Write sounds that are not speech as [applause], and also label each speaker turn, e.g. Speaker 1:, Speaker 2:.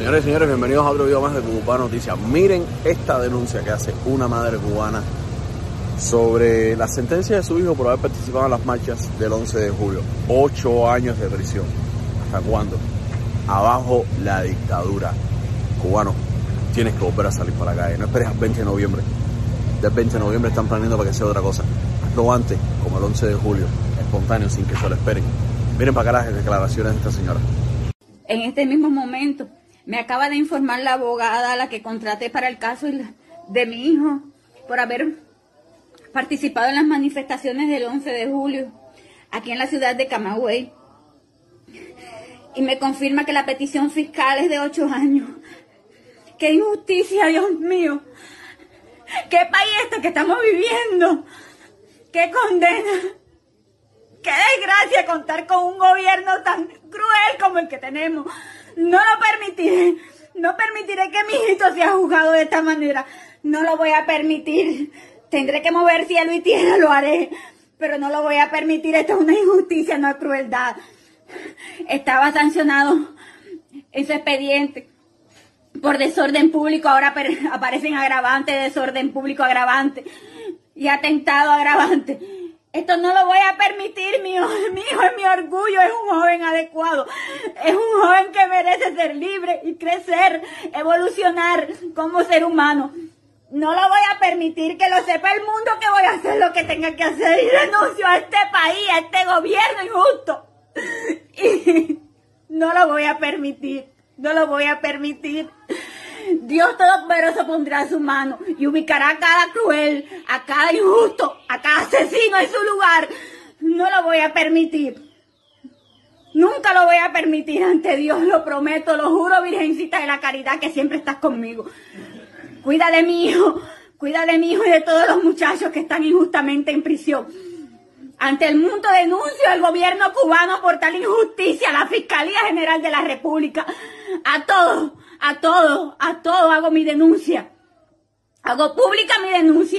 Speaker 1: Señores y señores, bienvenidos a otro video más de Cubana Noticias. Miren esta denuncia que hace una madre cubana sobre la sentencia de su hijo por haber participado en las marchas del 11 de julio. Ocho años de prisión. ¿Hasta cuándo? Abajo la dictadura. Cubano, tienes que volver a salir para la calle. No esperes al 20 de noviembre. Del 20 de noviembre están planeando para que sea otra cosa. Hazlo antes, como el 11 de julio, espontáneo, sin que se lo esperen. Miren para acá las declaraciones de esta señora.
Speaker 2: En este mismo momento me acaba de informar la abogada la que contraté para el caso de mi hijo por haber participado en las manifestaciones del 11 de julio aquí en la ciudad de Camagüey. Y me confirma que la petición fiscal es de ocho años. ¡Qué injusticia, Dios mío! ¿Qué país este que estamos viviendo? ¡Qué condena! ¡Qué desgracia contar con un gobierno tan cruel como el que tenemos! No lo permitiré. No permitiré que mi hijito sea juzgado de esta manera. No lo voy a permitir. Tendré que mover cielo y tierra, lo haré. Pero no lo voy a permitir. Esto es una injusticia, no es crueldad. Estaba sancionado en su expediente por desorden público. Ahora aparecen agravantes, desorden público agravante y atentado agravante. Esto no lo voy a permitir, mi [laughs] hijo, mi es mi orgullo, es un joven adecuado, es un joven que merece ser libre y crecer, evolucionar como ser humano. No lo voy a permitir que lo sepa el mundo que voy a hacer lo que tenga que hacer y renuncio a este país, a este gobierno injusto. [laughs] Y no lo voy a permitir, no lo voy a permitir. Dios Todopoderoso pondrá su mano y ubicará a cada cruel, a cada injusto, a cada asesino en su lugar. No lo voy a permitir. Nunca lo voy a permitir ante Dios, lo prometo, lo juro, Virgencita de la Caridad, que siempre estás conmigo. Cuida de mi hijo, cuida de mi hijo y de todos los muchachos que están injustamente en prisión. Ante el mundo denuncio al gobierno cubano por tal injusticia, a la Fiscalía General de la República, a todos, a todos, a todos hago mi denuncia. Hago pública mi denuncia.